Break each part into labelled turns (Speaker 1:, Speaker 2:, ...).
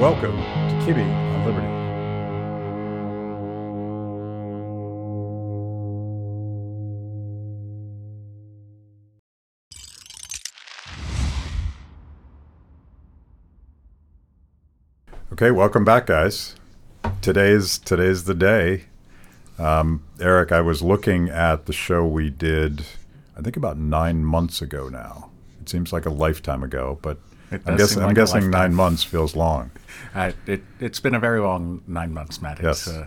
Speaker 1: Welcome to Kibbe on Liberty. Okay, welcome back, guys. Today's today's the day. Um, Eric, I was looking at the show we did, I think about nine months ago now. It seems like a lifetime ago, but I'm
Speaker 2: does
Speaker 1: guessing,
Speaker 2: seem
Speaker 1: I'm guessing
Speaker 2: lifetime.
Speaker 1: nine months feels long.
Speaker 2: Uh, it, it's been a very long nine months, Matt. It's
Speaker 1: Yes.
Speaker 2: uh,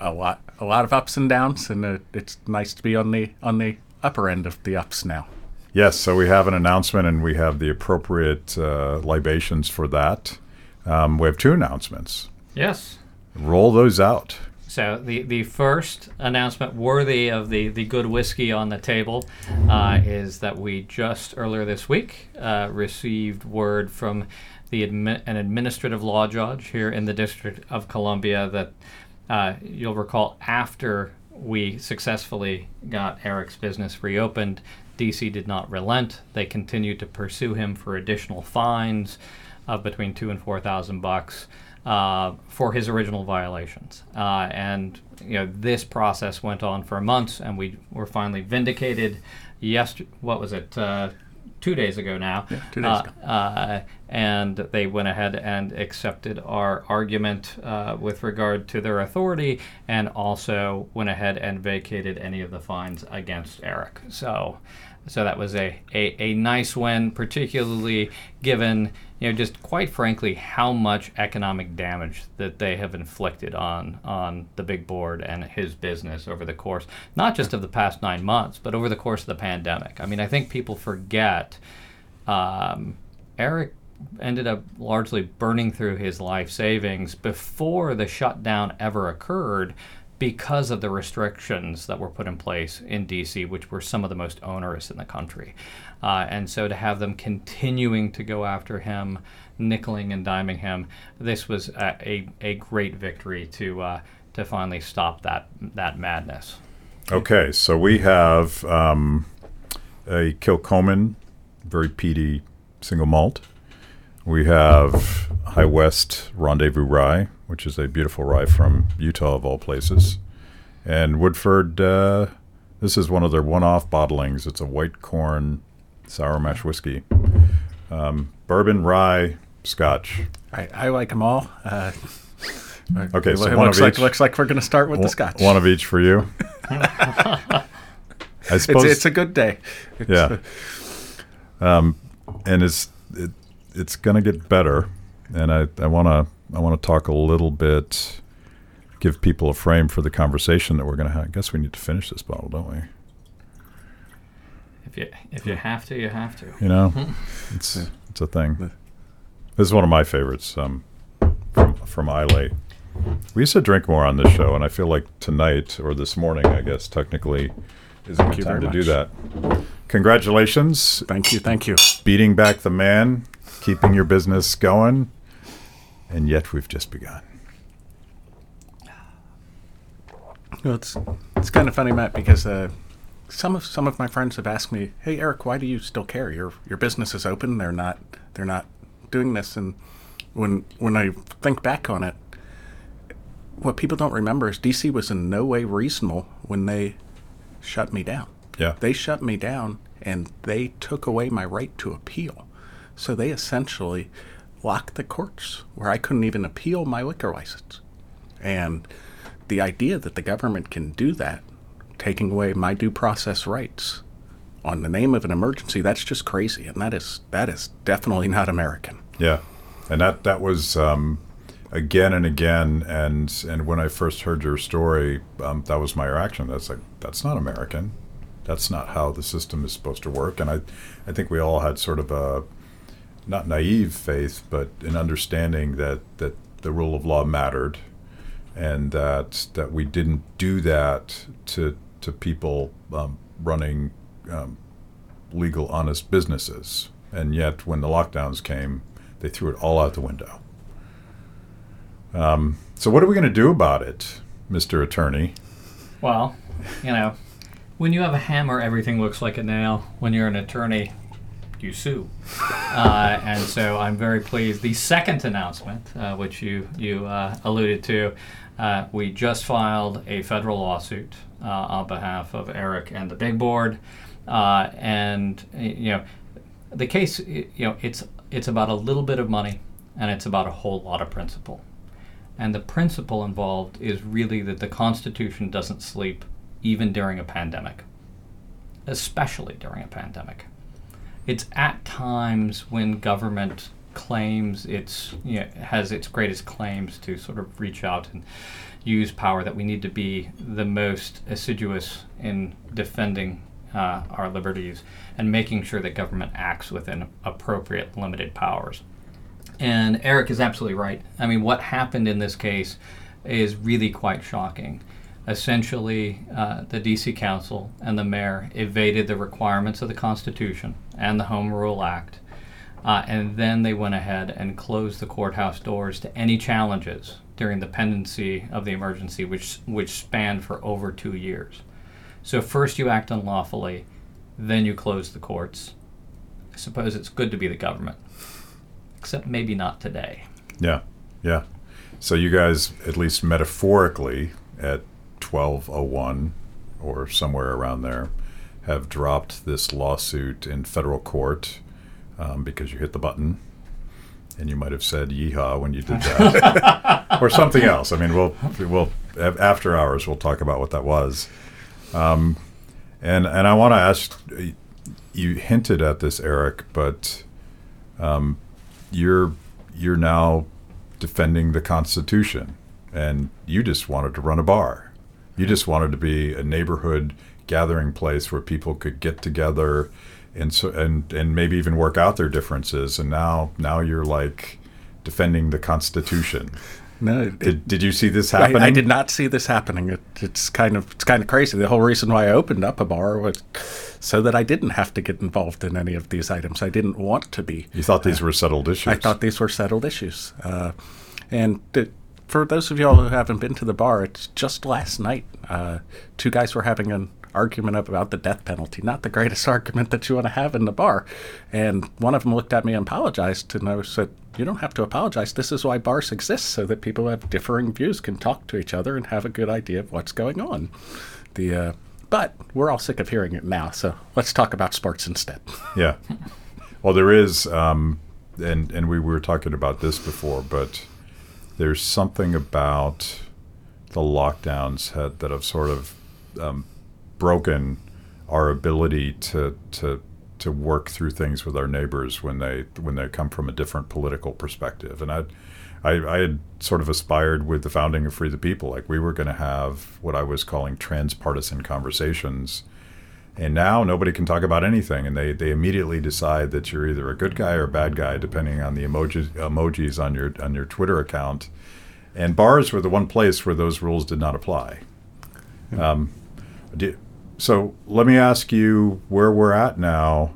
Speaker 2: a, a lot, a lot of ups and downs, and uh, it's nice to be on the on the upper end of the ups now.
Speaker 1: Yes, so we have an announcement and we have the appropriate uh, libations for that. Um, we have two announcements.
Speaker 3: Yes.
Speaker 1: Roll those out.
Speaker 3: So the, the first announcement worthy of the, the good whiskey on the table uh, is that we just earlier this week uh, received word from the admi- an administrative law judge here in the District of Columbia that uh, you'll recall after we successfully got Eric's business reopened, DC did not relent. They continued to pursue him for additional fines of between two and four thousand bucks uh, for his original violations. Uh, and you know this process went on for months, and we were finally vindicated. Yes, what was it? Uh, two days ago now.
Speaker 2: Yeah, two days
Speaker 3: Uh,
Speaker 2: ago.
Speaker 3: uh, and they went ahead and accepted our argument uh, with regard to their authority, and also went ahead and vacated any of the fines against Eric. So, so that was a, a, a nice win, particularly given you know just quite frankly how much economic damage that they have inflicted on on the big board and his business over the course not just of the past nine months, but over the course of the pandemic. I mean, I think people forget um, Eric ended up largely burning through his life savings before the shutdown ever occurred because of the restrictions that were put in place in DC, which were some of the most onerous in the country. Uh, and so to have them continuing to go after him, nickeling and diming him, this was a, a, a great victory to, uh, to finally stop that, that madness.
Speaker 1: Okay, so we have um, a Kilchoman, very peaty single malt. We have High West Rendezvous Rye, which is a beautiful rye from Utah, of all places. And Woodford, uh, this is one of their one off bottlings. It's a white corn sour mash whiskey. Um, bourbon, rye, scotch.
Speaker 2: I, I like them all. Uh,
Speaker 1: Okay,
Speaker 2: it
Speaker 1: so
Speaker 2: looks
Speaker 1: one of
Speaker 2: like
Speaker 1: each.
Speaker 2: looks like we're going to start with the scotch.
Speaker 1: One of each for you. I suppose
Speaker 2: it's a good day. It's,
Speaker 1: Yeah.
Speaker 2: uh,
Speaker 1: um, and it's it, it's going to get better. And I I want to I want to talk a little bit, give people a frame for the conversation that we're going to have. I guess we need to finish this bottle, don't we?
Speaker 3: If you, if you have to, you have to.
Speaker 1: You know, it's it's a thing. This is one of my favorites um, from from Islay. We used to drink more on this show, and I feel like tonight or this morning, I guess technically, is a
Speaker 2: Thank
Speaker 1: good time to
Speaker 2: very
Speaker 1: do that. Congratulations,
Speaker 2: thank you, thank you.
Speaker 1: beating back the man, keeping your business going, and yet we've just begun.
Speaker 2: Well, it's it's kind of funny, Matt, because uh, some of some of my friends have asked me, "Hey, Eric, why do you still care? Your your business is open. They're not they're not doing this." And when when I think back on it, what people don't remember is DC was in no way reasonable when they shut me down.
Speaker 1: Yeah.
Speaker 2: They shut me down and they took away my right to appeal. So they essentially locked the courts where I couldn't even appeal my liquor license. And the idea that the government can do that, taking away my due process rights on the name of an emergency, that's just crazy. And that is that is definitely not American.
Speaker 1: Yeah, and that that was um, again and again, and and when I first heard your story, um, that was my reaction. That's like that's not American. That's not how the system is supposed to work. And I, I think we all had sort of a not naive faith, but an understanding that that the rule of law mattered, and that that we didn't do that to to people um, running um, legal, honest businesses. And yet, when the lockdowns came, they threw it all out the window. Um, so, what are we going to do about it, Mr. Attorney?
Speaker 3: Well, you know, when you have a hammer, everything looks like a nail. When you're an attorney, you sue. Uh, and so I'm very pleased. The second announcement, uh, which you you uh, alluded to, uh, we just filed a federal lawsuit on behalf of Eric and the big board, uh, and you know, the case you know it's it's about a little bit of money, and it's about a whole lot of principle. And the principle involved is really that the Constitution doesn't sleep even during a pandemic, especially during a pandemic. It's at times when government claims its you know, has its greatest claims to sort of reach out and use power that we need to be the most assiduous in defending uh, our liberties and making sure that government acts within appropriate limited powers. And Eric is absolutely right. I mean, what happened in this case is really quite shocking. Essentially, uh, the DC Council and the mayor evaded the requirements of the Constitution and the Home Rule Act, uh, and then they went ahead and closed the courthouse doors to any challenges during the pendency of the emergency, which which spanned for over two years. So first you act unlawfully, then you close the courts. I suppose it's good to be the government except maybe not today.
Speaker 1: Yeah, yeah. So you guys, at least metaphorically, at 1201 or somewhere around there, have dropped this lawsuit in federal court um, because you hit the button, and you might have said "yeehaw" when you did that, or something else. I mean, we'll we'll after hours we'll talk about what that was. Um, and and I want to ask. You hinted at this, Eric, but um, you're you're now defending the Constitution, and you just wanted to run a bar. You just wanted to be a neighborhood gathering place where people could get together, and so and and maybe even work out their differences. And now now you're like defending the Constitution.
Speaker 2: No, it-
Speaker 1: Did, did you see this
Speaker 2: I,
Speaker 1: happening?
Speaker 2: I did not see this happening. It, it's kind of it's kind of crazy. The whole reason why I opened up a bar was so that I didn't have to get involved in any of these items. I didn't want to be.
Speaker 1: You thought these were settled issues.
Speaker 2: I thought these were settled issues. Uh, and th- for those of y'all who haven't been to the bar, it's just last night. Uh, two guys were having an argument about the death penalty. Not the greatest argument that you want to have in the bar. And one of them looked at me and apologized. And I said, You don't have to apologize. This is why bars exist, so that people who have differing views can talk to each other and have a good idea of what's going on. The uh, but we're all sick of hearing it now, so let's talk about sports instead.
Speaker 1: Yeah. Well, there is, um, and and we were talking about this before, but there's something about the lockdowns had, that have sort of um, broken our ability to to to work through things with our neighbors when they when they come from a different political perspective. And I, I, I had sort of aspired with the founding of Free the People, like we were going to have what I was calling transpartisan conversations. And now nobody can talk about anything, and they, they immediately decide that you're either a good guy or a bad guy, depending on the emoji, emojis on your on your Twitter account. And bars were the one place where those rules did not apply. Um, di- so let me ask you where we're at now.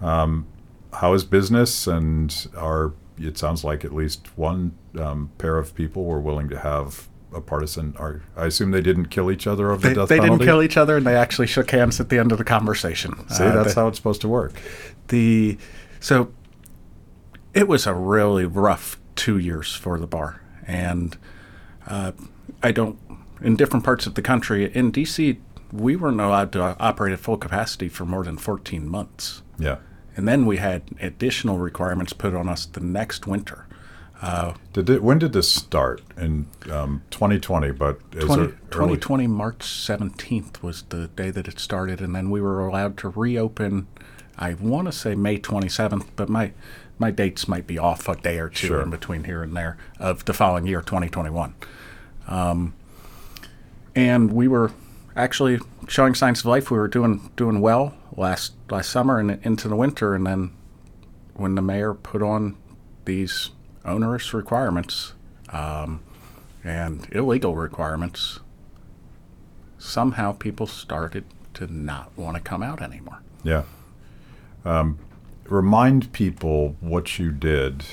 Speaker 1: Um, how is business? And are it sounds like at least one um, pair of people were willing to have a partisan. Or I assume they didn't kill each other over
Speaker 2: They,
Speaker 1: the death
Speaker 2: they didn't kill each other, and they actually shook hands at the end of the conversation.
Speaker 1: See,
Speaker 2: Uh,
Speaker 1: that's
Speaker 2: the-
Speaker 1: how it's supposed to work.
Speaker 2: the so it was a really rough two years for the bar and uh, i don't in different parts of the country in dc we weren't allowed to operate at full capacity for more than 14 months
Speaker 1: Yeah.
Speaker 2: and then we had additional requirements put on us the next winter uh,
Speaker 1: Did it, when did this start? In um, 2020, but is
Speaker 2: 20,
Speaker 1: early?
Speaker 2: 2020 march 17th was the day that it started and then we were allowed to reopen i want to say may 27th but my my dates might be off a day or two
Speaker 1: Sure.
Speaker 2: in between here and there of the following year 2021 um, and we were actually showing signs of life we were doing doing well last last summer and into the winter and then when the mayor put on these onerous requirements um, and illegal requirements, somehow people started to not want to come out anymore.
Speaker 1: Yeah. Um, remind people what you did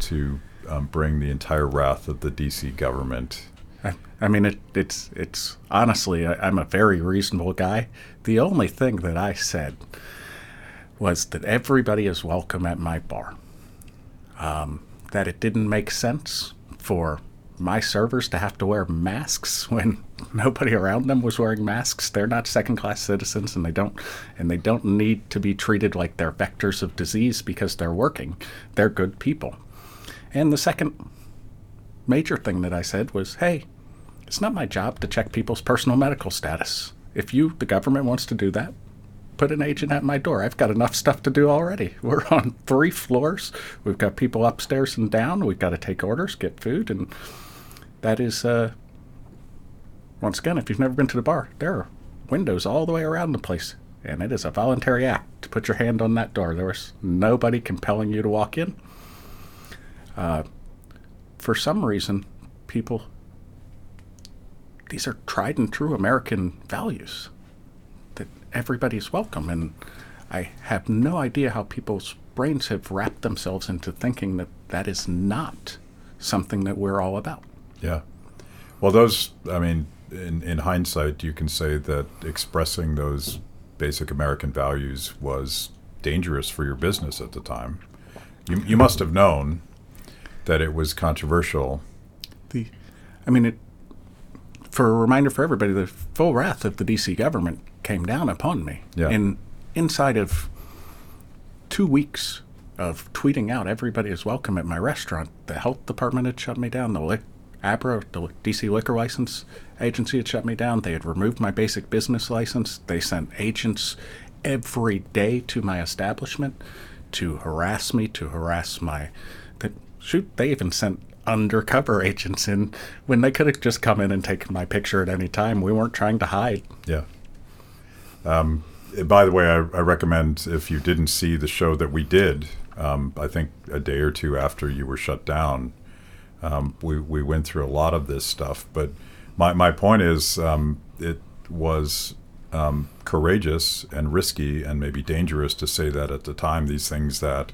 Speaker 1: to um, bring the entire wrath of the DC government.
Speaker 2: I, I mean, it, it's it's honestly, I, I'm a very reasonable guy. The only thing that I said was that everybody is welcome at my bar. Um, that it didn't make sense for my servers to have to wear masks when nobody around them was wearing masks. They're not second-class citizens, and they don't and they don't need to be treated like they're vectors of disease because they're working. They're good people. And the second major thing that I said was, "Hey, it's not my job to check people's personal medical status. If you, the government, wants to do that, put an agent at my door. I've got enough stuff to do already. We're on three floors. We've got people upstairs and down. We've got to take orders, get food, and that is, uh, once again, if you've never been to the bar, there are windows all the way around the place, and it is a voluntary act to put your hand on that door. There was nobody compelling you to walk in. Uh, for some reason, people, these are tried and true American values that everybody's welcome. And I have no idea how people's brains have wrapped themselves into thinking that that is not something that we're all about.
Speaker 1: Yeah. Well, those, I mean, in, in hindsight, you can say that expressing those basic American values was dangerous for your business at the time. You, you must have known that it was controversial.
Speaker 2: The, I mean, it, for a reminder for everybody, the full wrath of the DC government came down upon me.
Speaker 1: Yeah.
Speaker 2: In inside of two weeks of tweeting out everybody is welcome at my restaurant, the health department had shut me down. The lic- ABRA, the DC liquor license agency, had shut me down. They had removed my basic business license. They sent agents every day to my establishment to harass me, to harass my. Shoot, they even sent undercover agents in when they could have just come in and taken my picture at any time. We weren't trying to hide.
Speaker 1: Yeah. Um, by the way, I, I recommend if you didn't see the show that we did, um, I think a day or two after you were shut down, um, we, we went through a lot of this stuff. But my, my point is, um, it was um, courageous and risky and maybe dangerous to say that at the time, these things that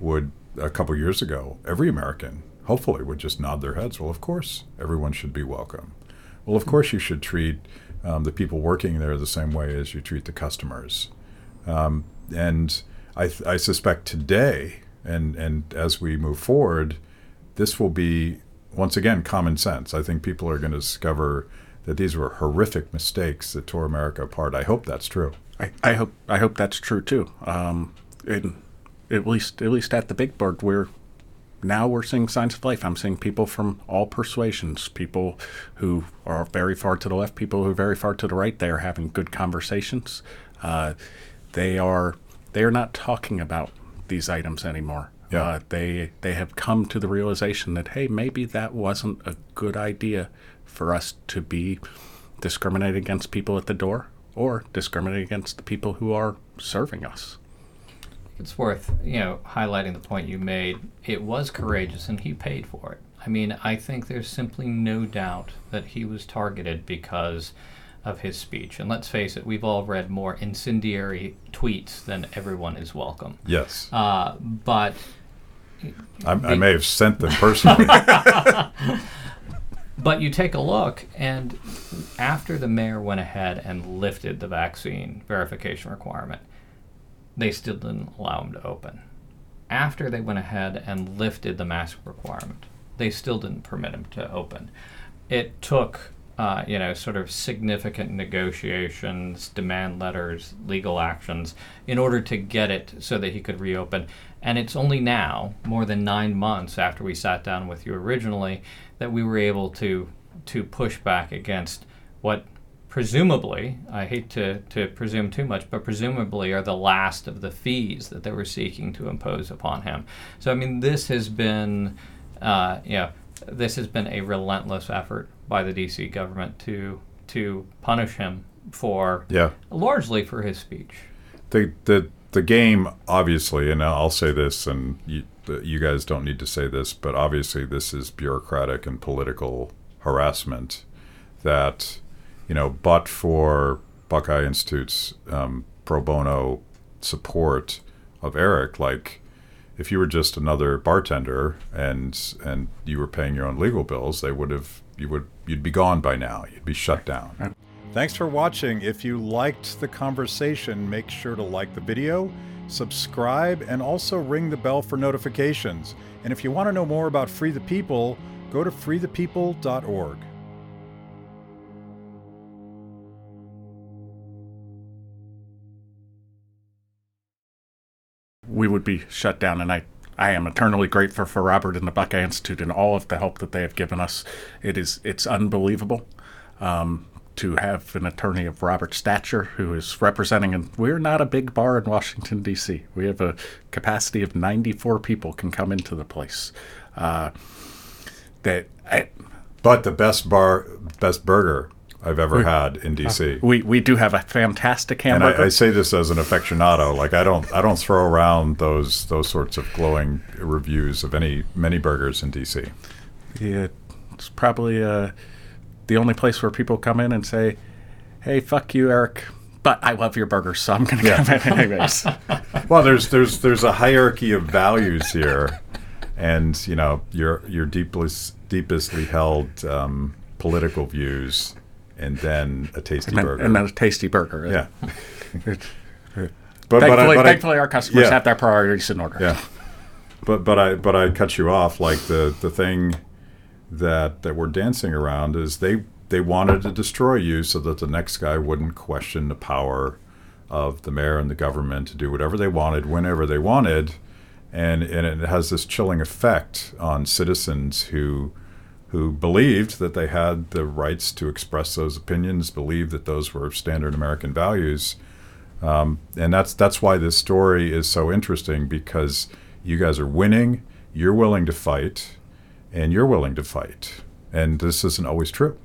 Speaker 1: would, a couple years ago, every American hopefully would just nod their heads. Well, of course, everyone should be welcome. Well, of course, you should treat um, the people working there the same way as you treat the customers. Um, and I, I suspect today, and, and as we move forward, this will be, once again, common sense. I think people are going to discover that these were horrific mistakes that tore America apart. I hope that's true.
Speaker 2: I, I hope I hope that's true too. Um, and at least at least at the big board, we're now we're seeing signs of life. I'm seeing people from all persuasions, people who are very far to the left, people who are very far to the right. They are having good conversations. Uh, they are they are not talking about these items anymore.
Speaker 1: Yeah.
Speaker 2: Uh, they they have come to the realization that hey, maybe that wasn't a good idea for us to be discriminating against people at the door or discriminating against the people who are serving us.
Speaker 3: It's worth, you know, highlighting the point you made. It was courageous and he paid for it. I mean, I think there's simply no doubt that he was targeted because of his speech. And let's face it, we've all read more incendiary tweets than everyone is welcome.
Speaker 1: Yes.
Speaker 3: Uh, but
Speaker 1: I, I may have sent them personally.
Speaker 3: But you take a look, and after the mayor went ahead and lifted the vaccine verification requirement, they still didn't allow him to open. After they went ahead and lifted the mask requirement, they still didn't permit him to open. It took, uh, you know, sort of significant negotiations, demand letters, legal actions in order to get it so that he could reopen. And it's only now, more than nine months after we sat down with you originally, that we were able to to push back against what presumably, I hate to, to presume too much, but presumably are the last of the fees that they were seeking to impose upon him. So, I mean, this has been, uh, you know, this has been a relentless effort by the DC government to to punish him for
Speaker 1: yeah.
Speaker 3: largely for his speech.
Speaker 1: The, the, the game, obviously, and I'll say this, and you, you guys don't need to say this, but obviously, this is bureaucratic and political harassment that you know, but for Buckeye Institute's um, pro bono support of Eric, like if you were just another bartender and and you were paying your own legal bills, they would have you would you'd be gone by now. You'd be shut down. Thanks for watching. If you liked the conversation, make sure to like the video, subscribe, and also ring the bell for notifications. And if you want to know more about Free the People, go to freethepeople.org.
Speaker 2: we would be shut down. And I, I am eternally grateful for Robert and the Buckeye Institute and all of the help that they have given us. It is it's unbelievable um, to have an attorney of Robert's stature who is representing. And we're not a big bar in Washington D.C. We have a capacity of 94 people can come into the place. Uh, that I,
Speaker 1: But the best bar, best burger I've ever had in DC.
Speaker 2: we we do have a fantastic
Speaker 1: and
Speaker 2: hamburger.
Speaker 1: I, I say this as an aficionado. Like I don't, I don't throw around those those sorts of glowing reviews of any many burgers in DC.
Speaker 2: Yeah, it's probably uh, the only place where people come in and say, "Hey, fuck you, Eric." But I love your burgers, so I'm going to come in anyways.
Speaker 1: Well, there's there's there's a hierarchy of values here, and you know your your deepest deepestly held um, political views, and then a tasty
Speaker 2: and,
Speaker 1: burger.
Speaker 2: and then a tasty burger.
Speaker 1: yeah.
Speaker 2: But,
Speaker 1: But but I,
Speaker 2: thankfully,
Speaker 1: I,
Speaker 2: our customers
Speaker 1: yeah.
Speaker 2: have their priorities in order.
Speaker 1: Yeah. But but I but I cut you off. Like the the thing that that we're dancing around is they they wanted to destroy you so that the next guy wouldn't question the power of the mayor and the government to do whatever they wanted whenever they wanted, and and it has this chilling effect on citizens who who believed that they had the rights to express those opinions, believed that those were standard American values Um, and that's that's why this story is so interesting because you guys are winning, you're willing to fight, and you're willing to fight, and this isn't always true.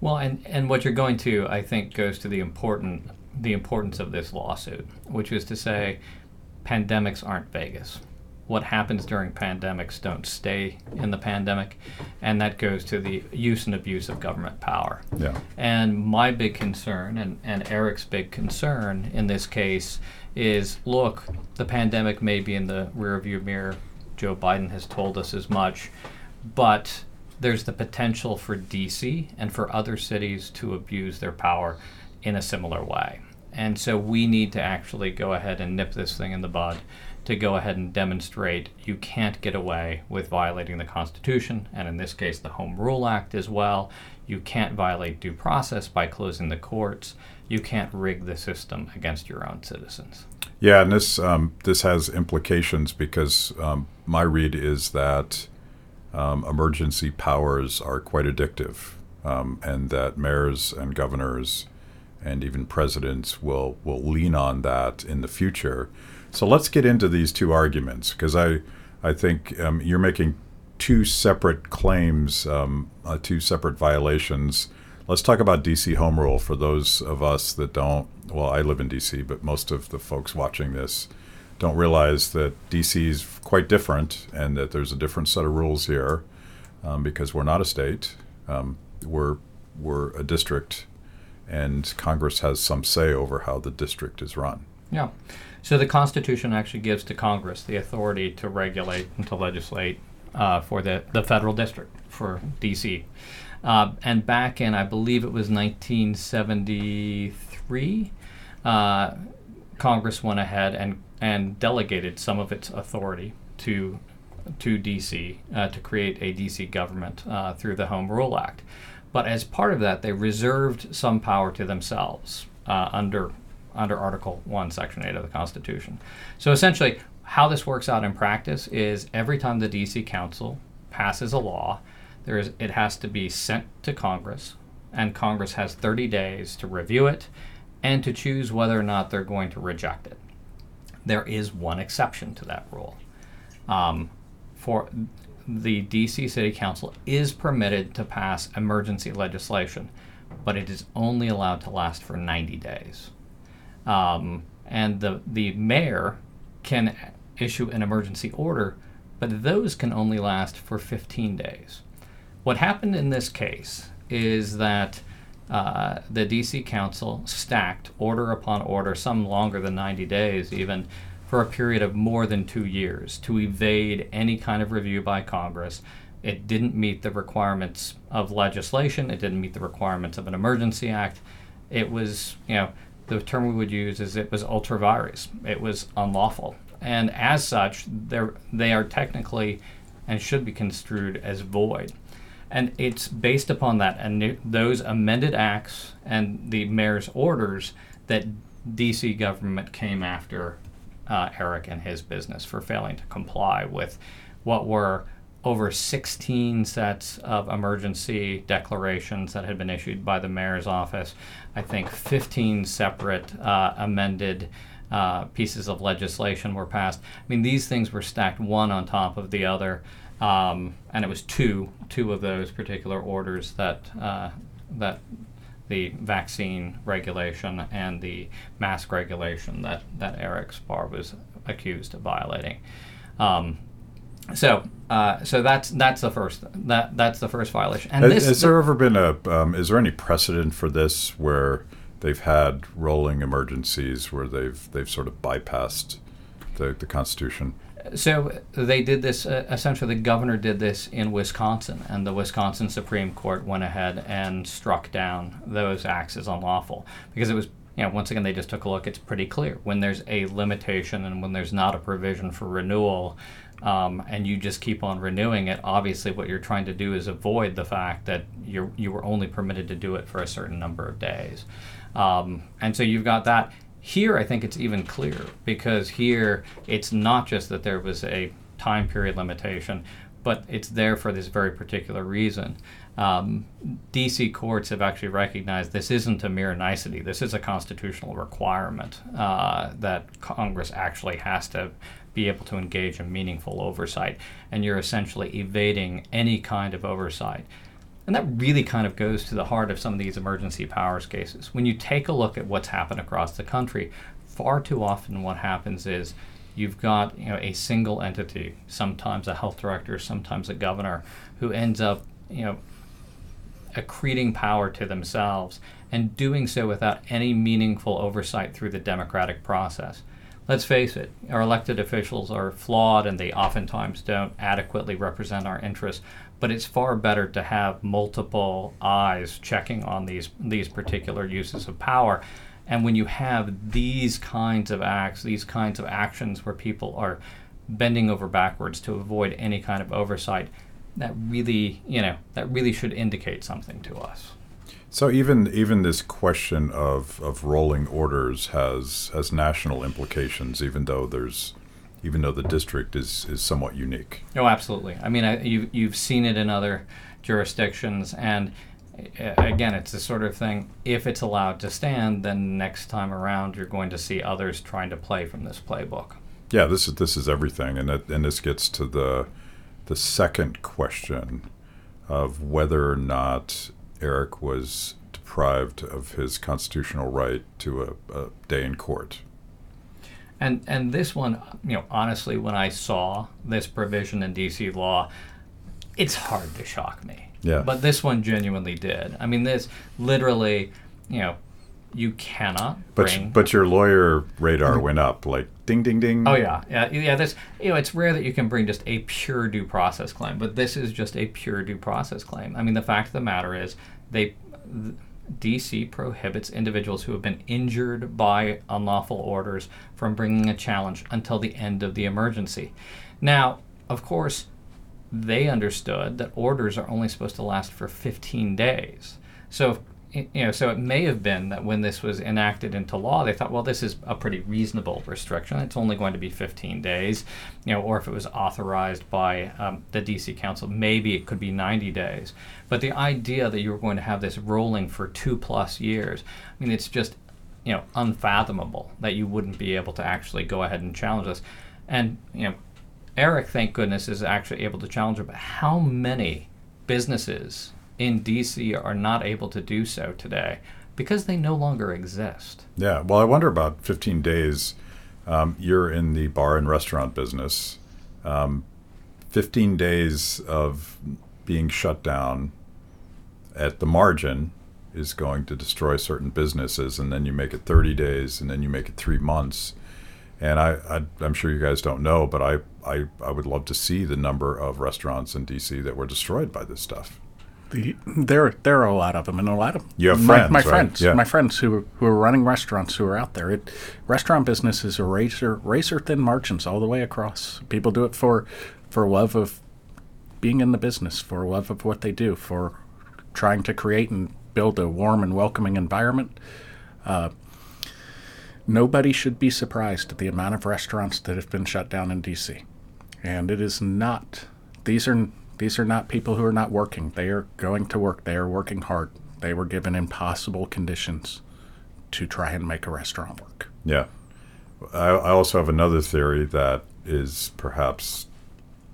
Speaker 3: Well, and, and what you're going to, I think, goes to the important the importance of this lawsuit, which is to say, pandemics aren't Vegas. What happens during pandemics don't stay in the pandemic, and that goes to the use and abuse of government power.
Speaker 1: Yeah.
Speaker 3: And my big concern, and, and Eric's big concern in this case, is look, the pandemic may be in the rearview mirror. Joe Biden has told us as much, but there's the potential for DC and for other cities to abuse their power in a similar way. And so we need to actually go ahead and nip this thing in the bud to go ahead and demonstrate you can't get away with violating the Constitution, and in this case, the Home Rule Act as well. You can't violate due process by closing the courts. You can't rig the system against your own citizens.
Speaker 1: Yeah, and this um, this has implications because um, my read is that um, emergency powers are quite addictive, um, and that mayors and governors and even presidents will will lean on that in the future. So let's get into these two arguments because I I think um, you're making two separate claims, um, uh, two separate violations. Let's talk about DC home rule for those of us that don't. Well, I live in DC, but most of the folks watching this don't realize that DC is quite different and that there's a different set of rules here um, because we're not a state. Um, we're we're a district, and Congress has some say over how the district is run.
Speaker 3: Yeah. So the Constitution actually gives to Congress the authority to regulate and to legislate uh, for the, the federal district, for D.C. Uh, and back in, I believe it was 1973, uh, Congress went ahead and, and delegated some of its authority to to DC uh, to create a DC government uh, through the Home Rule Act. But as part of that, they reserved some power to themselves uh, under under Article 1, Section 8 of the Constitution. So essentially, how this works out in practice is every time the DC Council passes a law, there is, it has to be sent to Congress, and Congress has 30 days to review it and to choose whether or not they're going to reject it. There is one exception to that rule. Um, for the DC City Council is permitted to pass emergency legislation, but it is only allowed to last for 90 days. Um, and the, the mayor can issue an emergency order, but those can only last for 15 days. What happened in this case is that uh, the DC Council stacked order upon order, some longer than 90 days even, for a period of more than two years to evade any kind of review by Congress. It didn't meet the requirements of legislation, it didn't meet the requirements of an emergency act. It was, you know, the term we would use is it was ultra vires. It was unlawful, and as such, they're, they are technically and should be construed as void. And it's based upon that and those amended acts and the mayor's orders that DC government came after uh, Eric and his business for failing to comply with what were over 16 sets of emergency declarations that had been issued by the mayor's office. I think 15 separate uh, amended uh, pieces of legislation were passed. I mean, these things were stacked one on top of the other, um, and it was two two of those particular orders that uh, that the vaccine regulation and the mask regulation that that Eric Spar was accused of violating. Um, so, uh, so that's that's the first that that's the first violation.
Speaker 1: And has, this, has there ever been a um, is there any precedent for this where they've had rolling emergencies where they've they've sort of bypassed the, the Constitution?
Speaker 3: So they did this. Uh, essentially, the governor did this in Wisconsin, and the Wisconsin Supreme Court went ahead and struck down those acts as unlawful because it was you know, once again, they just took a look. It's pretty clear when there's a limitation and when there's not a provision for renewal, um, and you just keep on renewing it. Obviously, what you're trying to do is avoid the fact that you you were only permitted to do it for a certain number of days, um, and so you've got that. Here, I think it's even clearer because here it's not just that there was a time period limitation, but it's there for this very particular reason. Um, DC courts have actually recognized this isn't a mere nicety. This is a constitutional requirement uh, that Congress actually has to be able to engage in meaningful oversight, and you're essentially evading any kind of oversight. And that really kind of goes to the heart of some of these emergency powers cases. When you take a look at what's happened across the country, far too often what happens is you've got you know a single entity, sometimes a health director, sometimes a governor, who ends up you know accreting power to themselves and doing so without any meaningful oversight through the democratic process. Let's face it, our elected officials are flawed and they oftentimes don't adequately represent our interests, but it's far better to have multiple eyes checking on these, these particular uses of power. And when you have these kinds of acts, these kinds of actions where people are bending over backwards to avoid any kind of oversight, that really, you know, that really should indicate something to us.
Speaker 1: So even even this question of, of rolling orders has has national implications, even though there's even though the district is, is somewhat unique.
Speaker 3: Oh, absolutely. I mean, I, you you've seen it in other jurisdictions, and uh, again, it's the sort of thing. If it's allowed to stand, then next time around, you're going to see others trying to play from this playbook.
Speaker 1: Yeah, this is this is everything, and it, and this gets to the the second question of whether or not Eric was deprived of his constitutional right to a, a day in court.
Speaker 3: And and this one, you know, honestly, when I saw this provision in DC law, it's hard to shock me.
Speaker 1: Yeah.
Speaker 3: But this one genuinely did. I mean, this literally, you know, you cannot
Speaker 1: bring. But but your lawyer radar mm-hmm. went up like ding ding ding.
Speaker 3: Oh yeah, yeah, yeah. This you know, it's rare that you can bring just a pure due process claim, but this is just a pure due process claim. I mean, the fact of the matter is, they. DC prohibits individuals who have been injured by unlawful orders from bringing a challenge until the end of the emergency. Now, of course, they understood that orders are only supposed to last for 15 days. So you know, so it may have been that when this was enacted into law, they thought, well, this is a pretty reasonable restriction. It's only going to be 15 days, you know, or if it was authorized by um, the DC Council, maybe it could be 90 days. But the idea that you were going to have this rolling for two plus years, I mean, it's just, you know, unfathomable that you wouldn't be able to actually go ahead and challenge this. And, you know, Eric, thank goodness, is actually able to challenge it. But how many businesses in DC are not able to do so today because they no longer exist.
Speaker 1: Yeah. Well, I wonder about 15 days. Um, you're in the bar and restaurant business. Um, 15 days of being shut down at the margin is going to destroy certain businesses, and then you make it 30 days, and then you make it three months. And I, I, am sure you guys don't know, but I, I, I would love to see the number of restaurants in DC that were destroyed by this stuff.
Speaker 2: The, there, there are a lot of them, and a lot of
Speaker 1: You have
Speaker 2: my,
Speaker 1: friends,
Speaker 2: my
Speaker 1: right?
Speaker 2: friends,
Speaker 1: Yeah.
Speaker 2: my friends who who are running restaurants who are out there. It, restaurant business is a razor razor thin margins all the way across. People do it for for love of being in the business, for love of what they do, for trying to create and build a warm and welcoming environment. Uh, nobody should be surprised at the amount of restaurants that have been shut down in DC, and it is not. These are these are not people who are not working. They are going to work. They are working hard. They were given impossible conditions to try and make a restaurant work.
Speaker 1: Yeah. I, I also have another theory that is perhaps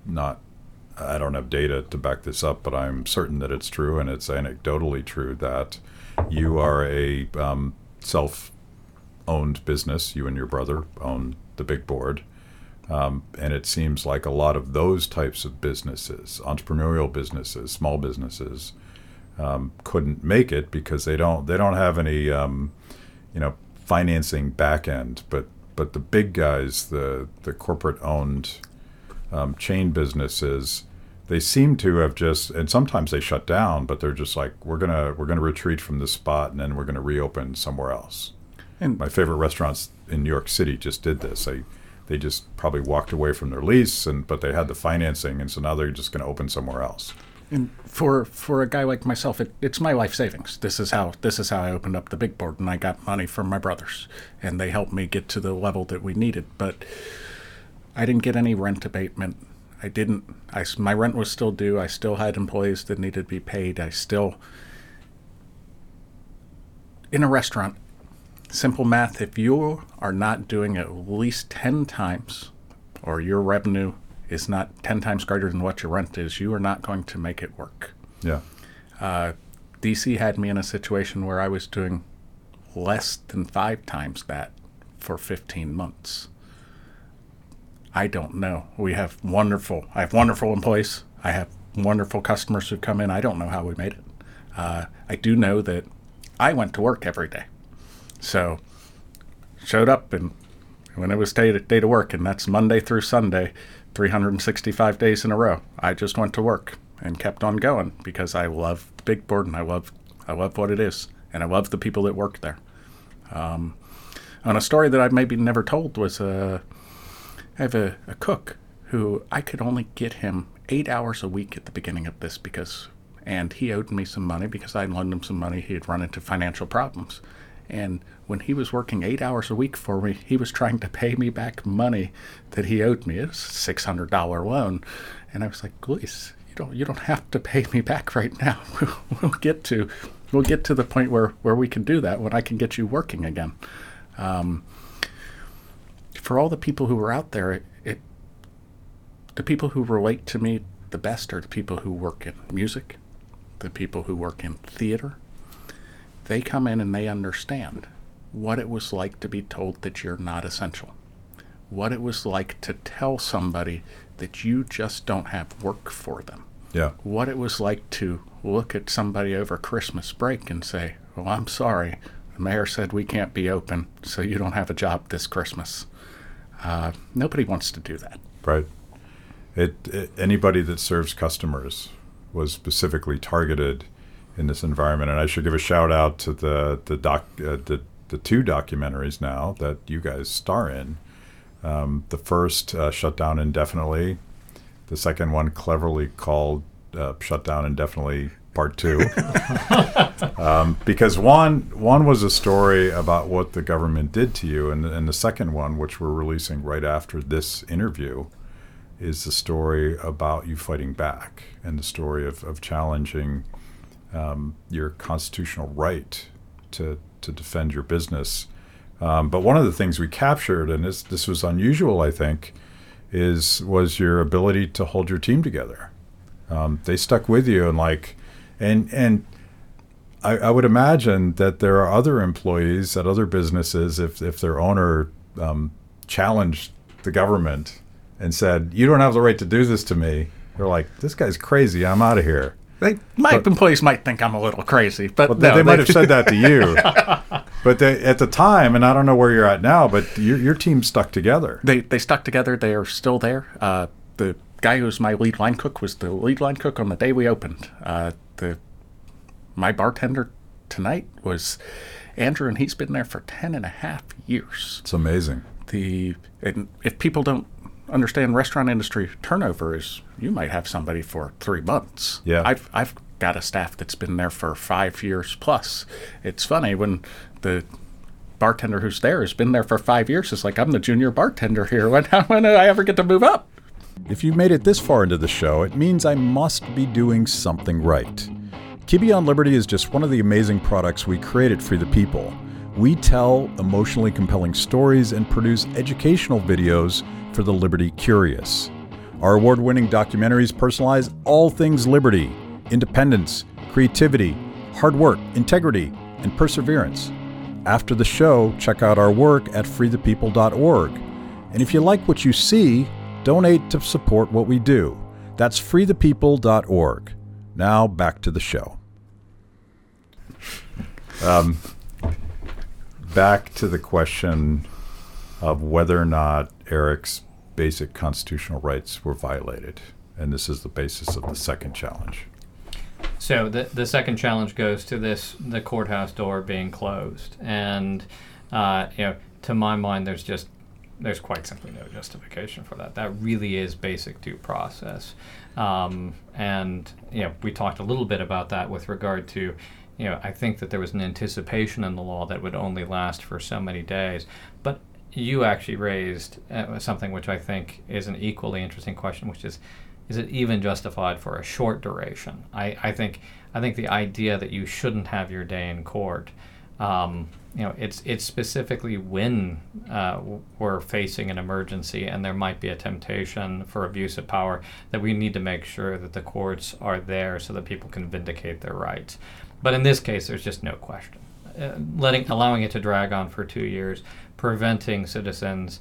Speaker 1: not, I don't have data to back this up, but I'm certain that it's true and it's anecdotally true that you are a um, self owned business. You and your brother own the big board. Um, and it seems like a lot of those types of businesses, entrepreneurial businesses, small businesses, um, couldn't make it because they don't they don't have any um, you know financing back end. But but the big guys, the the corporate owned um, chain businesses, they seem to have just and sometimes they shut down, but they're just like we're gonna we're gonna retreat from this spot and then we're gonna reopen somewhere else.
Speaker 2: And
Speaker 1: My favorite restaurants in New York City just did this. They they just probably walked away from their lease and but they had the financing and so now they're just going to open somewhere else.
Speaker 2: And for for a guy like myself, it, it's my life savings. This is how this is how I opened up the big board, and I got money from my brothers, and they helped me get to the level that we needed. But I didn't get any rent abatement. I didn't. I my rent was still due. I still had employees that needed to be paid. I still in a restaurant. Simple math: if you are not doing at least ten times, or your revenue is not 10 times greater than what your rent is, you are not going to make it work.
Speaker 1: Yeah.
Speaker 2: Uh, DC had me in a situation where I was doing less than five times that for 15 months. I don't know. We have wonderful, I have wonderful employees. I have wonderful customers who come in. I don't know how we made it. Uh, I do know that I went to work every day. So, showed up and when it was day to, day to work, and that's Monday through Sunday, 365 days in a row. I just went to work and kept on going because I love big board and I love I love what it is and I love the people that work there. Um, and a story that I've maybe never told was uh, I have a, a cook who I could only get him eight hours a week at the beginning of this because, and he owed me some money because I loaned him some money. He had run into financial problems. And when he was working eight hours a week for me, he was trying to pay me back money that he owed me. It was a six hundred dollar loan, and I was like, "Luis, you don't you don't have to pay me back right now. We'll, we'll get to we'll get to the point where where we can do that when I can get you working again." Um, for all the people who are out there, it, it the people who relate to me the best are the people who work in music, the people who work in theater. They come in and they understand what it was like to be told that you're not essential, what it was like to tell somebody that you just don't have work for them,
Speaker 1: Yeah.
Speaker 2: what it was like to look at somebody over Christmas break and say, Well, I'm sorry, the mayor said we can't be open, so you don't have a job this Christmas. Uh, nobody wants to do that.
Speaker 1: Right. It, it anybody that serves customers was specifically targeted in this environment, and I should give a shout out to the the doc uh, the the two documentaries now that you guys star in. Um, the first uh, shut down indefinitely. The second one cleverly called uh, shut down indefinitely part two. um, because one one was a story about what the government did to you, and and the second one, which we're releasing right after this interview, is the story about you fighting back and the story of, of challenging um, your constitutional right to to defend your business. Um, but one of the things we captured, and this this was unusual, I think, is was your ability to hold your team together. Um, they stuck with you, and like, and and I, I would imagine that there are other employees at other businesses, if if their owner um, challenged the government and said, "You don't have the right to do this to me," they're like, "This guy's crazy. I'm out of here."
Speaker 2: They, my
Speaker 1: But-
Speaker 2: employees might think I'm a little crazy, but
Speaker 1: Well,
Speaker 2: no,
Speaker 1: they might have said that to you, but they, at the time, and I don't know where you're at now, but your your team stuck together.
Speaker 2: They they stuck together. They are still there. Uh, the guy who's my lead line cook was the lead line cook on the day we opened. Uh, the my bartender tonight was Andrew, and he's been there for 10 and a half years.
Speaker 1: It's amazing.
Speaker 2: The and if people don't understand restaurant industry turnover is you might have somebody for three months.
Speaker 1: Yeah.
Speaker 2: I've I've got a staff that's been there for five years plus. It's funny when the bartender who's there has been there for five years. It's like I'm the junior bartender here. When when do I ever get to move up?
Speaker 1: If you've made it this far into the show, it means I must be doing something right. Kibbe on Liberty is just one of the amazing products we created for the people. We tell emotionally compelling stories and produce educational videos for the Liberty curious. Our award winning documentaries personalize all things liberty, independence, creativity, hard work, integrity, and perseverance. After the show, check out our work at freethepeople.org. And if you like what you see, donate to support what we do. That's freethepeople.org. Now back to the show. Um, back to the question of whether or not Eric's basic constitutional rights were violated. And this is the basis of the second challenge.
Speaker 3: So the the second challenge goes to this the courthouse door being closed, and uh, you know, to my mind, there's just there's quite simply no justification for that. That really is basic due process, um, and you know, we talked a little bit about that with regard to. You know, I think that there was an anticipation in the law that would only last for so many days, but you actually raised uh, something which I think is an equally interesting question, which is is it even justified for a short duration? I, I think I think the idea that you shouldn't have your day in court, um, you know, it's it's specifically when uh, we're facing an emergency and there might be a temptation for abuse of power that we need to make sure that the courts are there so that people can vindicate their rights. But in this case, there's just no question. Uh, letting allowing it to drag on for two years, preventing citizens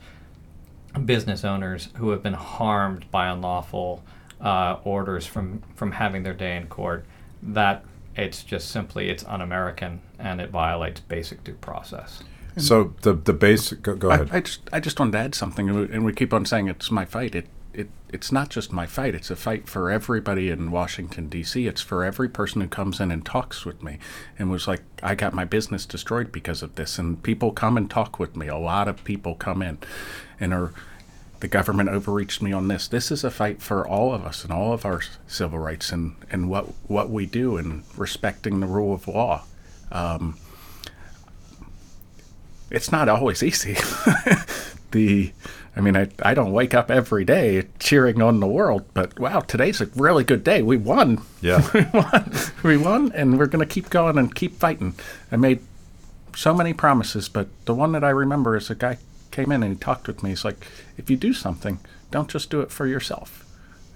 Speaker 3: business owners who have been harmed by unlawful uh, orders from from having their day in court that it's just simply it's un-american and it violates basic due process
Speaker 1: So the the basic go, go ahead.
Speaker 2: I, I just I just wanted to add something, and we, and we keep on saying it's my fight. It it it's not just my fight. It's a fight for everybody in Washington D.C. It's for every person who comes in and talks with me, and was like, I got my business destroyed because of this. And people come and talk with me. A lot of people come in, and are the government overreached me on this. This is a fight for all of us and all of our civil rights and and what what we do and respecting the rule of law. Um, it's not always easy. the I mean, I, I don't wake up every day cheering on the world, but wow, today's a really good day. We won.
Speaker 1: Yeah.
Speaker 2: we won. We won, and we're going to keep going and keep fighting. I made so many promises, but the one that I remember is a guy came in and he talked with me. He's like, if you do something, don't just do it for yourself.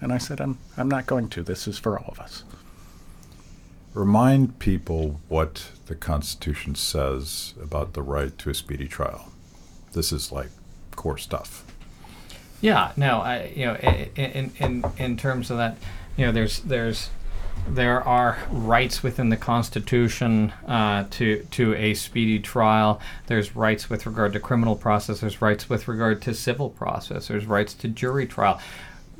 Speaker 2: And I said, I'm, I'm not going to. This is for all of us.
Speaker 1: Remind people what the Constitution says about the right to a speedy trial. This is like core stuff.
Speaker 3: Yeah, no, I you know in in in terms of that, you know, there's there's there are rights within the Constitution uh, to to a speedy trial. There's rights with regard to criminal process. There's rights with regard to civil process. There's rights to jury trial.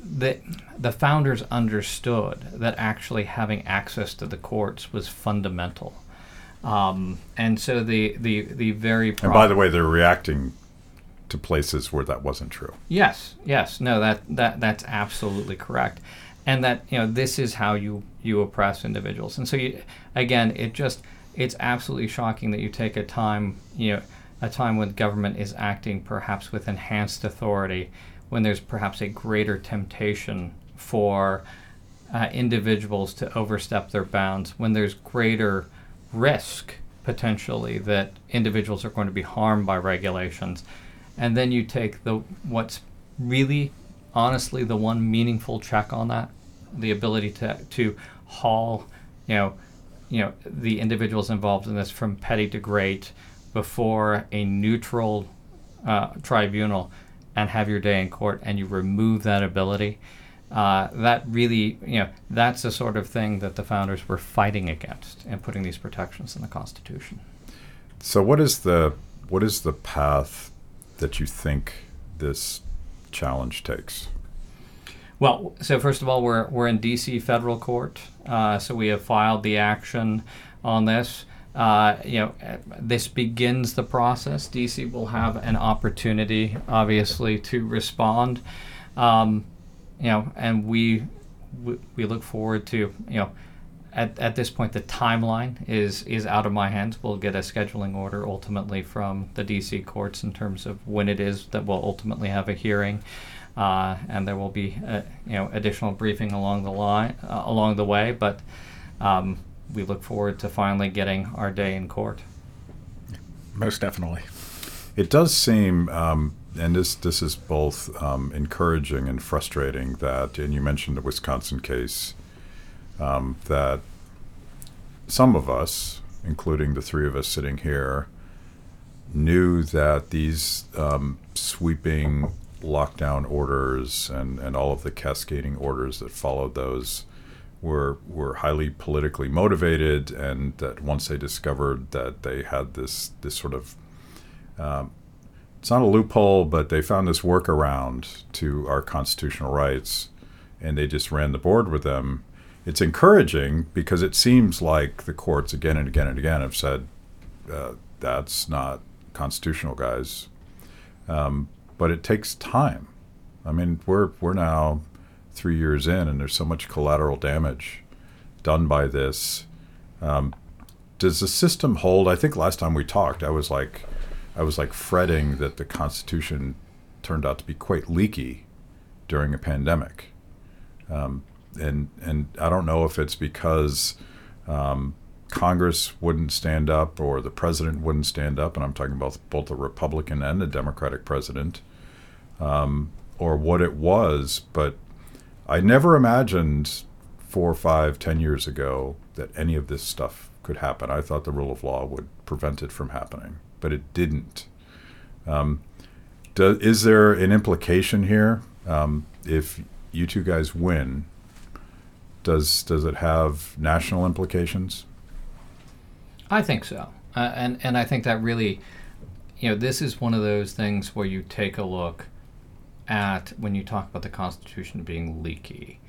Speaker 3: The the founders understood that actually having access to the courts was fundamental, um, and so the the the very
Speaker 1: And by the way, they're reacting to places where that wasn't true.
Speaker 3: Yes, yes, no, that that that's absolutely correct, and that you know this is how you you oppress individuals, and so you again, it just it's absolutely shocking that you take a time you know a time when government is acting perhaps with enhanced authority, when there's perhaps a greater temptation for uh, individuals to overstep their bounds, when there's greater risk potentially that individuals are going to be harmed by regulations. And then you take the what's really honestly the one meaningful check on that the ability to to haul you know you know the individuals involved in this from petty to great before a neutral uh, tribunal and have your day in court and you remove that ability uh, that really you know that's the sort of thing that the founders were fighting against and putting these protections in the constitution
Speaker 1: So what is the what is the path that you think this challenge takes?
Speaker 3: Well, so first of all, we're, we're in DC federal court. Uh, so we have filed the action. on this. Uh, you know, this begins the process. DC will have an opportunity, obviously, to respond. Um, you know, and we, we we look forward to you know. At, at this point, the timeline is is out of my hands. We'll get a scheduling order ultimately from the D.C. courts in terms of when it is that we'll ultimately have a hearing, uh, and there will be uh, you know additional briefing along the line uh, along the way. But um, we look forward to finally getting our day in court.
Speaker 2: Most definitely.
Speaker 1: It does seem, um, and this this is both um, encouraging and frustrating that, and you mentioned the Wisconsin case, um, that some of us, including the three of us sitting here, knew that these um, sweeping lockdown orders and, and all of the cascading orders that followed those were were highly politically motivated, and that once they discovered that they had this this sort of um, it's not a loophole, but they found this workaround to our constitutional rights, and they just ran the board with them. It's encouraging because it seems like the courts again and again and again have said uh, that's not constitutional, guys. Um, but it takes time. I mean, we're we're now three years in, and there's so much collateral damage done by this. Um, does the system hold? I think last time we talked, I was like, I was like fretting that the Constitution turned out to be quite leaky during a pandemic, um, and and I don't know if it's because um, Congress wouldn't stand up or the president wouldn't stand up, and I'm talking about both the Republican and the Democratic president, um, or what it was, but I never imagined four, five, ten years ago that any of this stuff could happen. I thought the rule of law would prevent it from happening, but it didn't. Um, do, is there an implication here? Um, if you two guys win, does does it have national implications?
Speaker 3: I think so, uh, and and I think that really, you know, this is one of those things where you take a look at when you talk about the Constitution being leaky.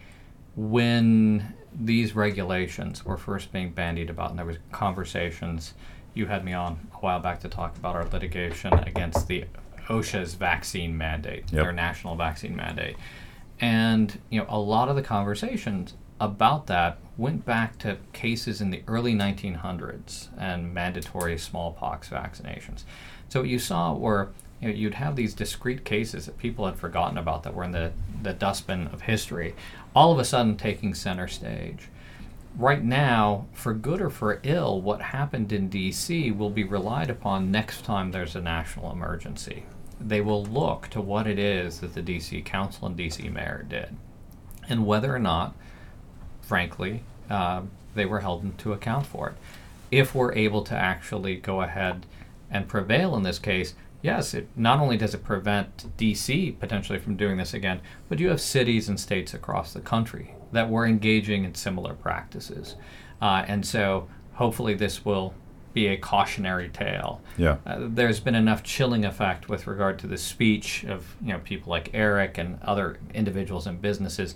Speaker 3: When these regulations were first being bandied about, and there was conversations, you had me on a while back to talk about our litigation against the OSHA's vaccine mandate, yep. their national vaccine mandate. And you know, a lot of the conversations about that went back to cases in the early 1900s and mandatory smallpox vaccinations. So what you saw were you know, you'd have these discrete cases that people had forgotten about that were in the, the dustbin of history, all of a sudden taking center stage. Right now, for good or for ill, what happened in DC will be relied upon next time there's a national emergency. They will look to what it is that the DC Council and DC Mayor did, and whether or not, frankly, uh, they were held to account for it. If we're able to actually go ahead and prevail in this case, yes, it not only does it prevent DC potentially from doing this again, but you have cities and states across the country that were engaging in similar practices. Uh, and so hopefully this will be a cautionary tale.
Speaker 1: Yeah.
Speaker 3: Uh, there's been enough chilling effect with regard to the speech of you know people like Eric and other individuals and businesses.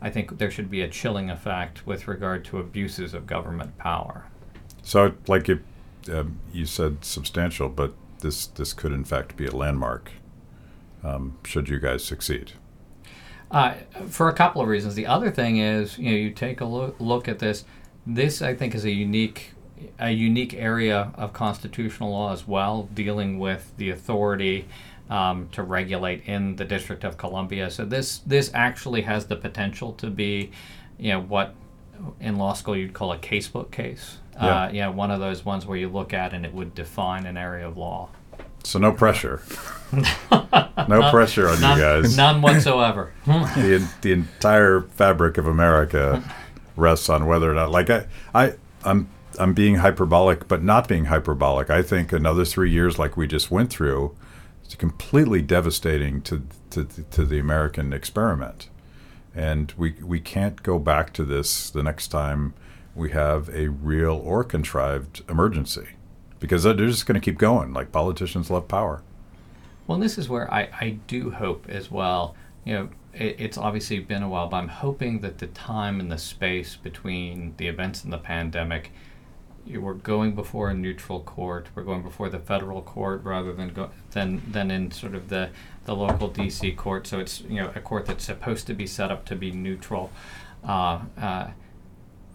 Speaker 3: I think there should be a chilling effect with regard to abuses of government power.
Speaker 1: So, like you, um, you said, substantial, but this this could in fact be a landmark. Um, should you guys succeed?
Speaker 3: Uh, for a couple of reasons. The other thing is, you know, you take a look, look at this. This, I think, is a unique a unique area of constitutional law as well, dealing with the authority um, to regulate in the District of Columbia. So this this actually has the potential to be, you know, what in law school you'd call a casebook case. Yeah. Uh, know, one of those ones where you look at and it would define an area of law.
Speaker 1: So no pressure. no pressure on
Speaker 3: none,
Speaker 1: you guys.
Speaker 3: None whatsoever.
Speaker 1: the the entire fabric of America rests on whether or not like I I I'm I'm being hyperbolic but not being hyperbolic. I think another 3 years like we just went through is completely devastating to to to the American experiment. And we we can't go back to this the next time we have a real or contrived emergency because they're just going to keep going. Like politicians love power.
Speaker 3: Well, this is where I, I do hope as well. You know, it, it's obviously been a while, but I'm hoping that the time and the space between the events and the pandemic were going before a neutral court. We're going before the federal court rather than go, than than in sort of the the local D.C. court. So it's you know a court that's supposed to be set up to be neutral. Uh, uh,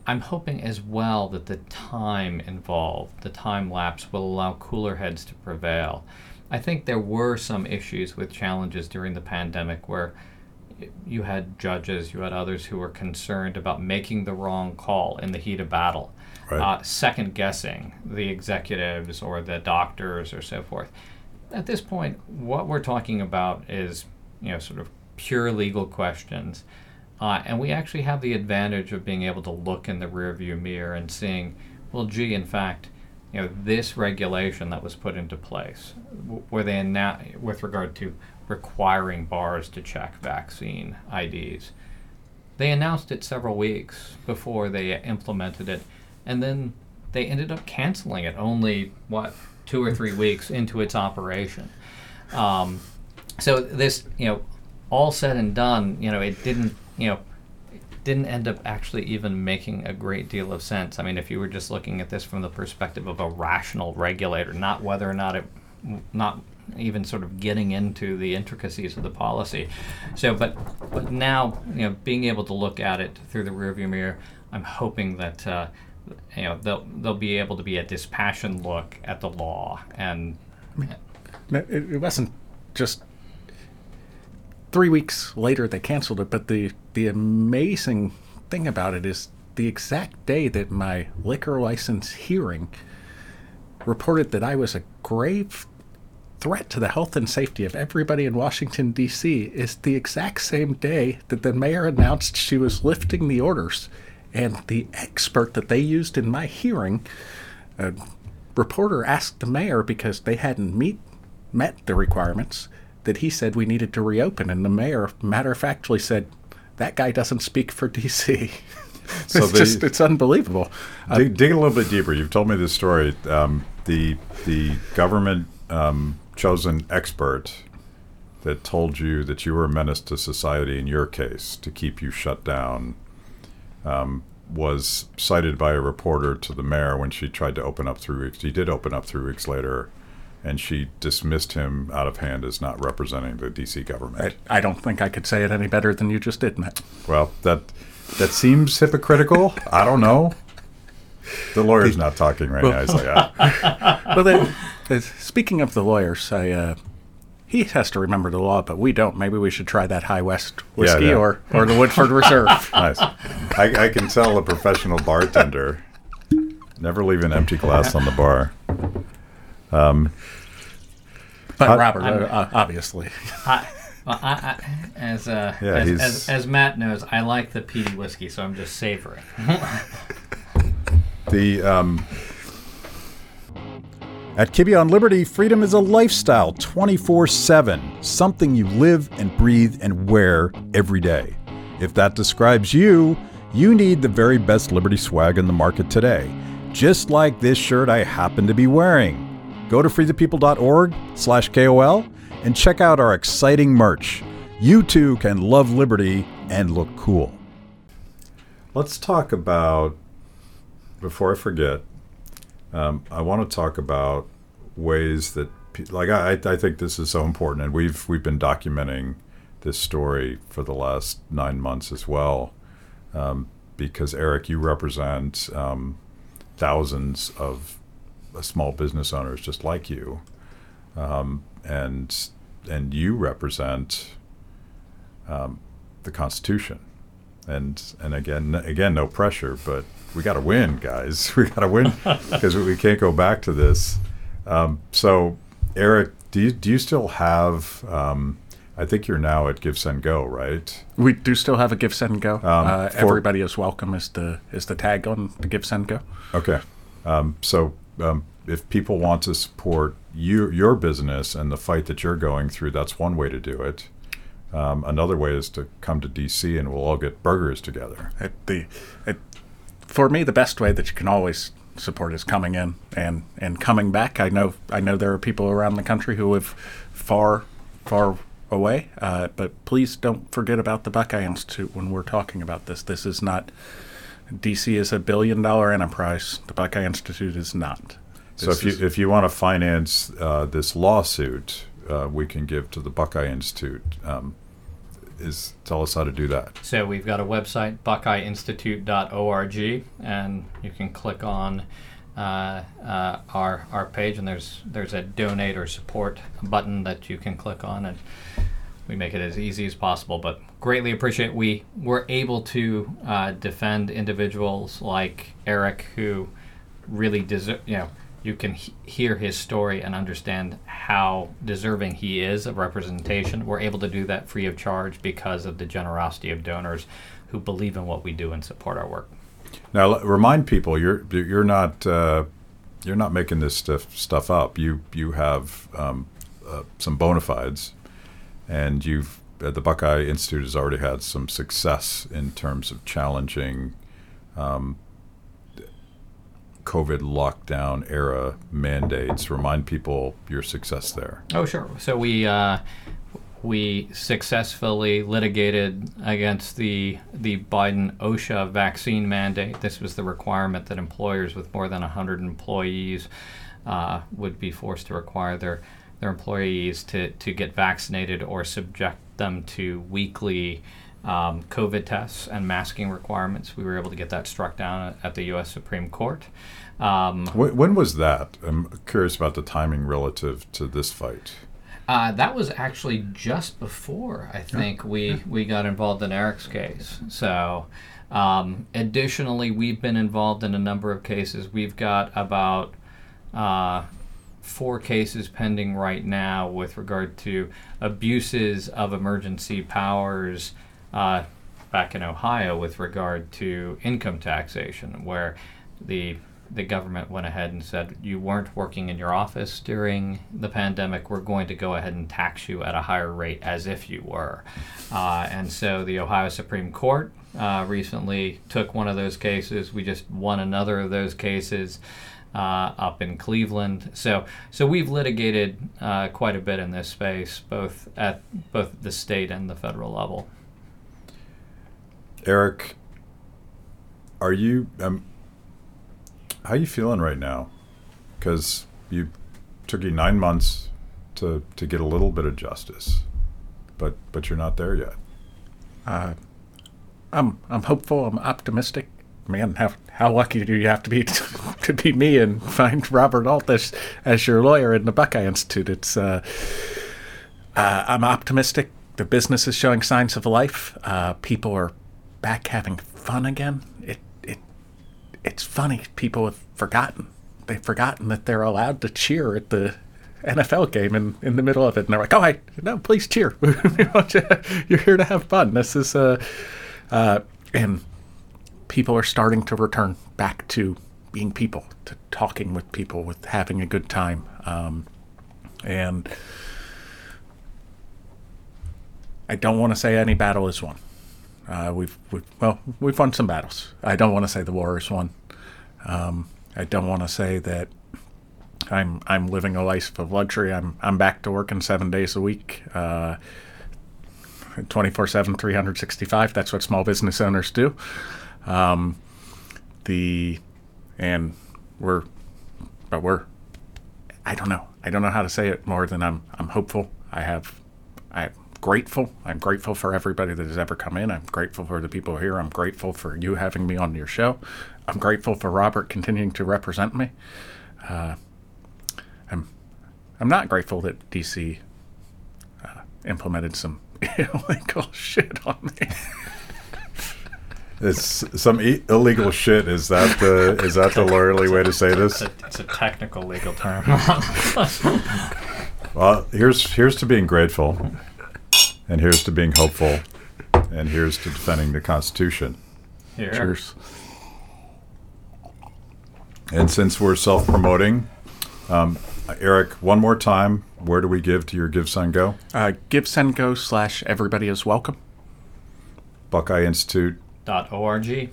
Speaker 3: I'm hoping as well that the time involved, the time lapse, will allow cooler heads to prevail. I think there were some issues with challenges during the pandemic where you had judges, you had others who were concerned about making the wrong call in the heat of battle,
Speaker 1: Right.
Speaker 3: uh, second guessing the executives or the doctors or so forth. At this point, what we're talking about is, you know, sort of pure legal questions. Uh, and we actually have the advantage of being able to look in the rearview mirror and seeing, well, gee, in fact, you know, this regulation that was put into place, w- where they annou- with regard to requiring bars to check vaccine IDs, they announced it several weeks before they implemented it, and then they ended up canceling it only what two or three weeks into its operation. Um, so this, you know, all said and done, you know, it didn't, you know, didn't end up actually even making a great deal of sense. I mean, if you were just looking at this from the perspective of a rational regulator, not whether or not it, not even sort of getting into the intricacies of the policy. So, but but now, you know, being able to look at it through the rearview mirror, I'm hoping that. Uh, you know, they'll, they'll be able to be a dispassionate look at the law and
Speaker 2: No, It, it wasn't just three weeks later they canceled it, but the the amazing thing about it is the exact day that my liquor license hearing reported that I was a grave threat to the health and safety of everybody in Washington D.C. is the exact same day that the mayor announced she was lifting the orders, and the expert that they used in my hearing a reporter asked the mayor because they hadn't meet met the requirements that he said we needed to reopen and the mayor matter of factly said that guy doesn't speak for DC.
Speaker 1: So
Speaker 2: it's
Speaker 1: they-
Speaker 2: just it's unbelievable. Uh,
Speaker 1: dig, dig a little bit deeper. You've told me this story. Um, the the government um, chosen expert that told you that you were a menace to society in your case to keep you shut down um, was cited by a reporter to the mayor when she tried to open up three weeks. He did open up three weeks later, and she dismissed him out of hand as not representing the D.C. government.
Speaker 2: I, I don't think I could say it any better than you just did, Matt.
Speaker 1: Well, that that seems hypocritical. I don't know. The lawyer's not talking right now. He's like, ah.
Speaker 2: well, then, uh, speaking of the lawyers, I, uh, he has to remember the law, but we don't. Maybe we should try that High West whiskey
Speaker 1: yeah.
Speaker 2: or, or the Woodford Reserve.
Speaker 1: nice. I, I can tell a professional bartender. Never leave an empty glass on the bar.
Speaker 2: But
Speaker 1: I-
Speaker 2: Robert,
Speaker 3: I'm-
Speaker 2: uh, uh, obviously.
Speaker 3: I, well, I, I, as, uh,
Speaker 1: Yeah,
Speaker 3: as, as, as Matt knows, I like the peaty whiskey, so I'm just savoring.
Speaker 1: The um, at Kibbe on Liberty, freedom is a lifestyle 24 7, something you live and breathe and wear every day. If that describes you, you need the very best Liberty swag in the market today, just like this shirt I happen to be wearing. Go to freethepeople.org slash KOL and check out our exciting merch. You too can love liberty and look cool. Let's talk about, before I forget, um, I want to talk about ways that, like, I, I think this is so important, and we've we've been documenting this story for the last nine months as well, um, because Eric, you represent um, thousands of small business owners just like you, um, and and you represent um, the Constitution, and and again again no pressure, but we got to win, guys. We got to win because we can't go back to this. Um, so, Eric, do you do you still have? Um, I think you're now at Give Send Go, right?
Speaker 2: We do still have a give send go. uh,
Speaker 1: for-
Speaker 2: everybody is welcome. Is the is the tag on the give send go?
Speaker 1: Okay. Um, so, um, if people want to support you, your business and the fight that you're going through, that's one way to do it. Um, another way is to come to DC and we'll all get burgers together.
Speaker 2: The for me, the best way that you can always support is coming in and and coming back. I know I know there are people around the country who live far far away, uh, but please don't forget about the Buckeye Institute when we're talking about this. This is not DC is a billion dollar enterprise. The Buckeye Institute is not.
Speaker 1: So if you if you want to finance uh, this lawsuit, uh, we can give to the Buckeye Institute. Um, is tell us how to do that.
Speaker 3: So we've got a website, buckeyeinstitute.org, and you can click on uh, uh, our our page, and there's there's a donate or support button that you can click on, and we make it as easy as possible. But greatly appreciate we were able to uh, defend individuals like Eric who really deserve. You know, you can he- hear his story and understand how deserving he is of representation. We're able to do that free of charge because of the generosity of donors who believe in what we do and support our work.
Speaker 1: Now l- remind people you're you're not uh, you're not making this stuff stuff up. You you have um, uh, some bona fides, and you've the Buckeye Institute has already had some success in terms of challenging um, COVID lockdown era mandates. Remind people your success there.
Speaker 3: Oh, sure. So we uh, we successfully litigated against the the Biden OSHA vaccine mandate. This was the requirement that employers with more than 100 employees uh, would be forced to require their their employees to, to get vaccinated or subject them to weekly um, COVID tests and masking requirements. We were able to get that struck down at the U.S. Supreme Court. Um,
Speaker 1: When, when was that? I'm curious about the timing relative to this fight.
Speaker 3: Uh, that was actually just before I think we we got involved in Eric's case. So, um, additionally, we've been involved in a number of cases. We've got about uh, four cases pending right now with regard to abuses of emergency powers uh, back in Ohio with regard to income taxation, where the the government went ahead and said you weren't working in your office during the pandemic. We're going to go ahead and tax you at a higher rate as if you were. Uh, and so the Ohio Supreme Court uh, recently took one of those cases. We just won another of those cases uh, up in Cleveland. So so we've litigated uh, quite a bit in this space, both at both the state and the federal level.
Speaker 1: Eric, are you um, how you feeling right now? Because you took you nine months to to get a little bit of justice, but but you're not there yet.
Speaker 2: Uh, I'm I'm hopeful. I'm optimistic. Man, how how lucky do you have to be to be me and find Robert Alt as, as your lawyer in the Buckeye Institute? It's uh, uh, I'm optimistic. The business is showing signs of life. Uh, people are back having fun again. It it it's funny. People have forgotten. They've forgotten that they're allowed to cheer at the NFL game in, in the middle of it, and they're like, "Oh, I no, please cheer. You- You're here to have fun. This is uh, uh, and people are starting to return back to being people, to talking with people, with having a good time, um, and I don't want to say any battle is won. Uh, we've, we've well, we've won some battles. I don't want to say the war is won. Um, I don't want to say that I'm I'm living a life of luxury. I'm I'm back to working seven days a week, uh, 24/7, 365. That's what small business owners do. Um, the and we're but we're I don't know. I don't know how to say it more than I'm I'm hopeful. I have I'm grateful. I'm grateful for everybody that has ever come in. I'm grateful for the people here. I'm grateful for you having me on your show. I'm grateful for Robert continuing to represent me. Uh, I'm I'm not grateful that DC uh, implemented some illegal shit on me.
Speaker 1: It's some e- illegal shit. Is that the is that the lawyerly way to say this?
Speaker 3: It's a, it's a technical legal term.
Speaker 1: Well, here's here's to being grateful, and here's to being hopeful, and here's to defending the Constitution.
Speaker 3: Here.
Speaker 2: Cheers.
Speaker 1: And since we're self-promoting, um, Eric, one more time, where do we give to your Give Send Go?
Speaker 2: Uh, give send go slash everybody is welcome.
Speaker 1: Buckeye Institute.
Speaker 3: Dot org.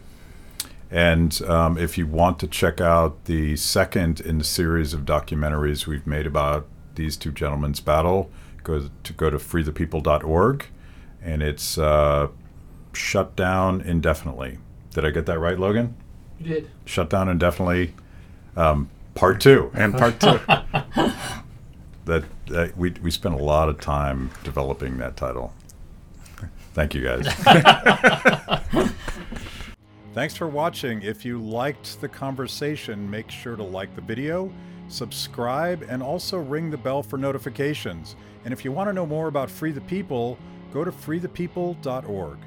Speaker 1: And um, if you want to check out the second in the series of documentaries we've made about these two gentlemen's battle, go to go to freethepeople.org, and it's uh, shut down indefinitely. Did I get that right, Logan?
Speaker 4: You did.
Speaker 1: Shut down indefinitely. Um, part two.
Speaker 2: And part two.
Speaker 1: that, that we we spent a lot of time developing that title. Thank you guys. Thanks for watching. If you liked the conversation, make sure to like the video, subscribe, and also ring the bell for notifications. And if you want to know more about Free the People, go to freethepeople.org.